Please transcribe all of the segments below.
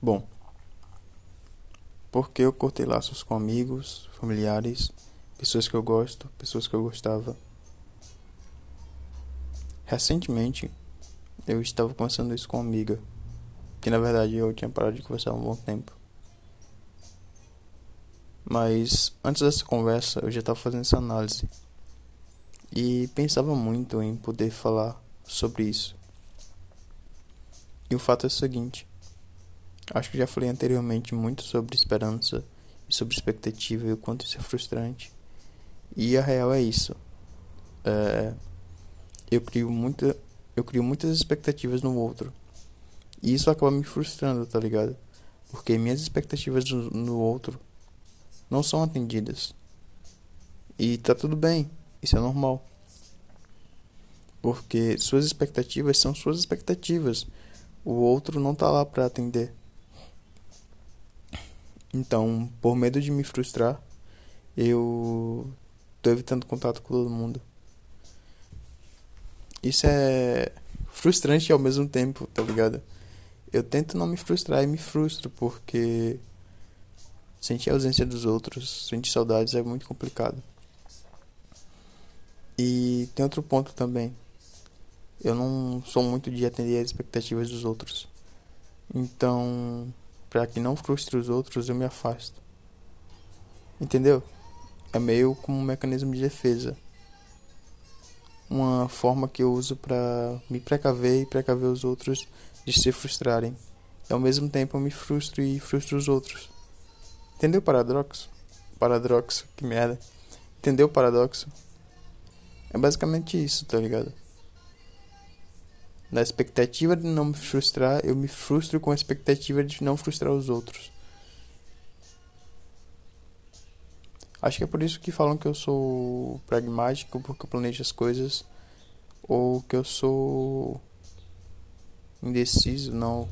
Bom, porque eu cortei laços com amigos, familiares, pessoas que eu gosto, pessoas que eu gostava. Recentemente, eu estava conversando isso com uma amiga, que na verdade eu tinha parado de conversar há um bom tempo. Mas antes dessa conversa, eu já estava fazendo essa análise e pensava muito em poder falar sobre isso. E o fato é o seguinte: Acho que já falei anteriormente muito sobre esperança e sobre expectativa e o quanto isso é frustrante. E a real é isso. É, eu crio muita, eu crio muitas expectativas no outro. E isso acaba me frustrando, tá ligado? Porque minhas expectativas no, no outro não são atendidas. E tá tudo bem, isso é normal. Porque suas expectativas são suas expectativas. O outro não tá lá para atender. Então, por medo de me frustrar, eu tô evitando contato com todo mundo. Isso é frustrante ao mesmo tempo, tá ligado? Eu tento não me frustrar e me frustro porque sentir a ausência dos outros, sentir saudades é muito complicado. E tem outro ponto também. Eu não sou muito de atender as expectativas dos outros. Então, para que não frustre os outros, eu me afasto. Entendeu? É meio como um mecanismo de defesa. Uma forma que eu uso para me precaver e precaver os outros de se frustrarem. E ao mesmo tempo eu me frustro e frustro os outros. Entendeu o paradoxo? Paradoxo, que merda. Entendeu o paradoxo? É basicamente isso, tá ligado? Na expectativa de não me frustrar, eu me frustro com a expectativa de não frustrar os outros. Acho que é por isso que falam que eu sou pragmático, porque eu planejo as coisas, ou que eu sou indeciso, não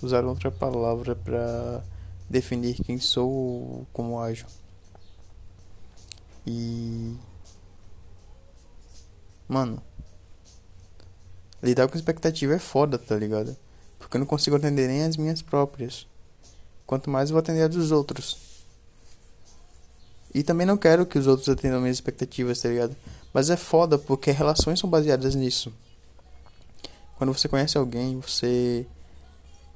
usar outra palavra para definir quem sou ou como ajo. E mano, Lidar com expectativa é foda, tá ligado? Porque eu não consigo atender nem as minhas próprias. Quanto mais eu vou atender as dos outros. E também não quero que os outros atendam minhas expectativas, tá ligado? Mas é foda porque relações são baseadas nisso. Quando você conhece alguém, você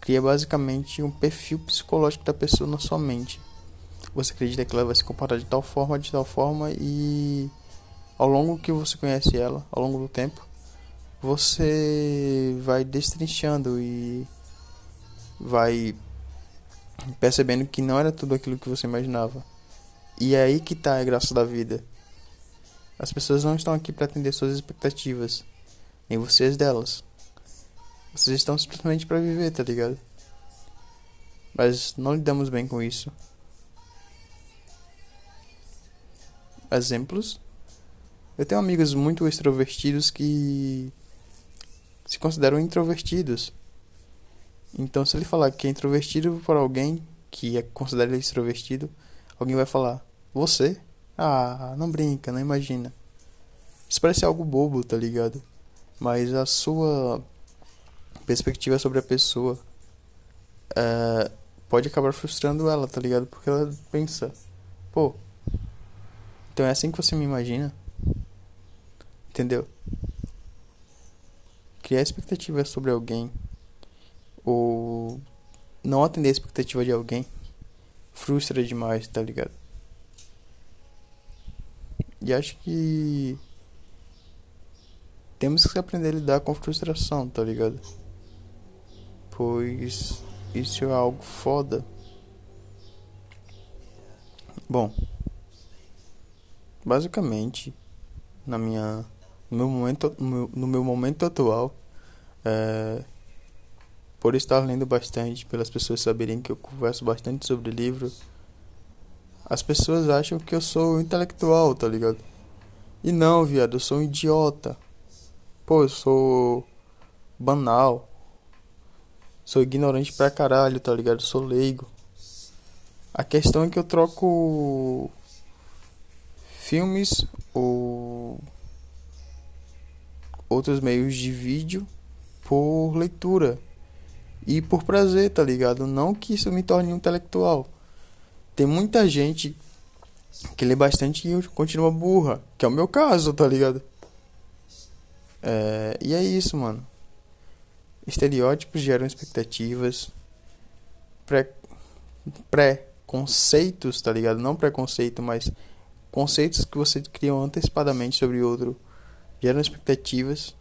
cria basicamente um perfil psicológico da pessoa na sua mente. Você acredita que ela vai se comportar de tal forma, de tal forma e ao longo que você conhece ela, ao longo do tempo, você vai destrinchando e vai percebendo que não era tudo aquilo que você imaginava. E é aí que está a graça da vida. As pessoas não estão aqui para atender suas expectativas, nem vocês delas. Vocês estão simplesmente para viver, tá ligado? Mas não lidamos bem com isso. Exemplos? Eu tenho amigos muito extrovertidos que se consideram introvertidos. Então, se ele falar que é introvertido por alguém que é considerado extrovertido, alguém vai falar: Você? Ah, não brinca, não imagina. Isso parece algo bobo, tá ligado? Mas a sua perspectiva sobre a pessoa é, pode acabar frustrando ela, tá ligado? Porque ela pensa: Pô, então é assim que você me imagina? Entendeu? Criar expectativa sobre alguém ou não atender a expectativa de alguém frustra demais, tá ligado? E acho que temos que aprender a lidar com frustração, tá ligado? Pois isso é algo foda. Bom, basicamente, na minha no meu momento, no meu, momento atual, é, por estar lendo bastante, pelas pessoas saberem que eu converso bastante sobre livro, as pessoas acham que eu sou intelectual, tá ligado? E não, viado, eu sou um idiota. Pô, eu sou banal. Sou ignorante pra caralho, tá ligado? Sou leigo. A questão é que eu troco filmes ou outros meios de vídeo por leitura. E por prazer, tá ligado? Não que isso me torne um intelectual. Tem muita gente que lê bastante e continua burra, que é o meu caso, tá ligado? É, e é isso, mano. Estereótipos geram expectativas. Pré, pré-conceitos, tá ligado? Não preconceito, mas conceitos que você criou antecipadamente sobre outro geram expectativas.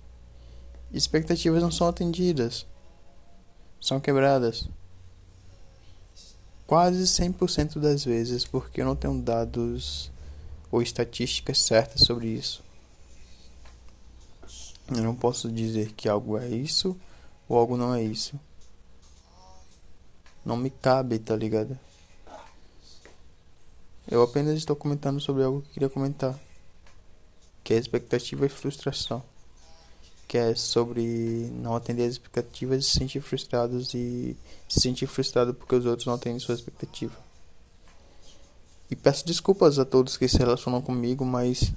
E expectativas não são atendidas, são quebradas. Quase 100% das vezes, porque eu não tenho dados ou estatísticas certas sobre isso. Eu não posso dizer que algo é isso ou algo não é isso. Não me cabe, tá ligado? Eu apenas estou comentando sobre algo que queria comentar, que é expectativa e frustração, que é sobre não atender as expectativas e se sentir frustrados e se sentir frustrado porque os outros não atendem sua expectativa. E peço desculpas a todos que se relacionam comigo, mas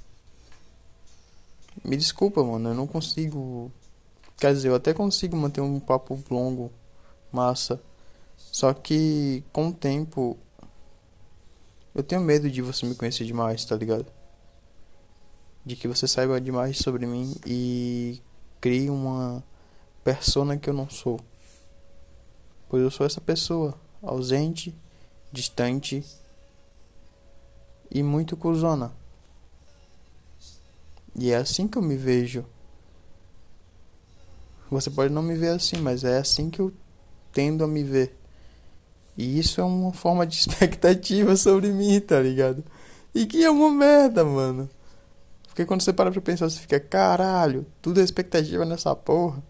me desculpa, mano, eu não consigo Quer dizer, eu até consigo manter um papo longo, massa. Só que com o tempo eu tenho medo de você me conhecer demais, tá ligado? De que você saiba demais sobre mim e crie uma persona que eu não sou. Pois eu sou essa pessoa, ausente, distante e muito cuzona. E é assim que eu me vejo. Você pode não me ver assim, mas é assim que eu tendo a me ver. E isso é uma forma de expectativa sobre mim, tá ligado? E que é uma merda, mano. Porque quando você para pra pensar, você fica, caralho, tudo é expectativa nessa porra.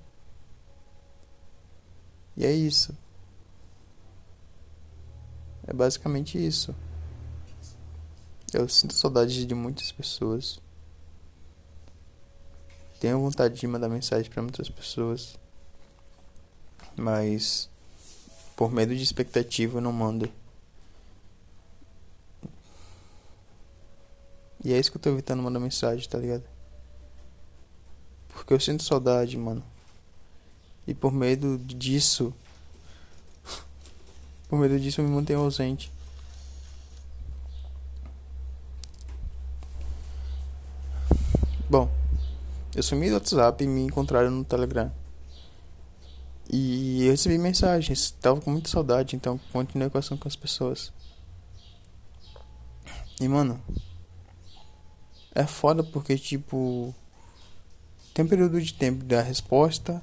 E é isso. É basicamente isso. Eu sinto saudade de muitas pessoas. Tenho vontade de mandar mensagem para muitas pessoas, mas por medo de expectativa eu não mando. E é isso que eu tô evitando mandar mensagem, tá ligado? Porque eu sinto saudade, mano. E por medo disso. por medo disso eu me mantenho ausente. Bom. Eu sumi do WhatsApp e me encontraram no Telegram. E eu recebi mensagens, tava com muita saudade, então continuei conversando com as pessoas. E mano, é foda porque tipo tem um período de tempo da resposta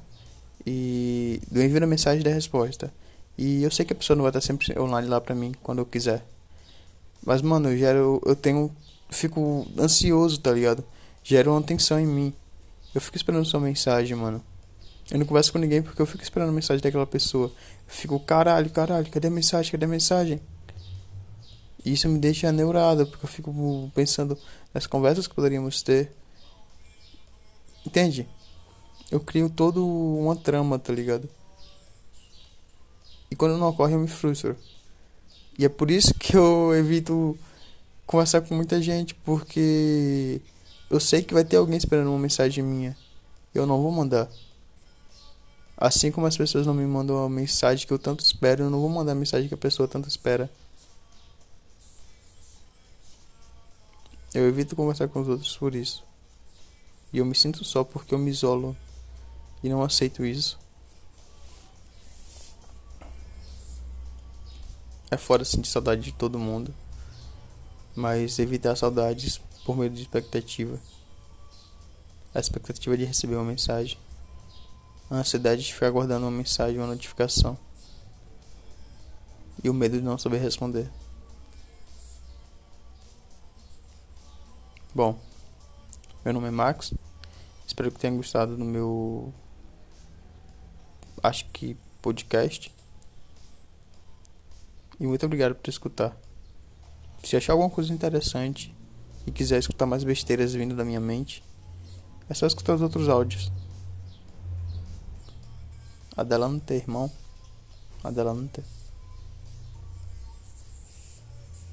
e do envio da mensagem da resposta. E eu sei que a pessoa não vai estar sempre online lá pra mim quando eu quiser. Mas mano, eu gero eu tenho fico ansioso, tá ligado? Gera uma tensão em mim. Eu fico esperando sua mensagem, mano. Eu não converso com ninguém porque eu fico esperando a mensagem daquela pessoa. Eu fico, caralho, caralho, cadê a mensagem? Cadê a mensagem? Isso me deixa neurado, porque eu fico pensando nas conversas que poderíamos ter. Entende? Eu crio todo uma trama, tá ligado? E quando não ocorre, eu me frustro. E é por isso que eu evito conversar com muita gente, porque eu sei que vai ter alguém esperando uma mensagem minha. Eu não vou mandar. Assim como as pessoas não me mandam a mensagem que eu tanto espero, eu não vou mandar a mensagem que a pessoa tanto espera. Eu evito conversar com os outros por isso. E eu me sinto só porque eu me isolo e não aceito isso. É fora sentir saudade de todo mundo, mas evitar saudades por meio de expectativa. A expectativa de receber uma mensagem. A ansiedade de ficar aguardando uma mensagem, uma notificação. E o medo de não saber responder. Bom, meu nome é Max. Espero que tenha gostado do meu. Acho que podcast. E muito obrigado por escutar. Se achar alguma coisa interessante, e quiser escutar mais besteiras vindo da minha mente, é só escutar os outros áudios. A dela não tem, irmão. A dela não tem.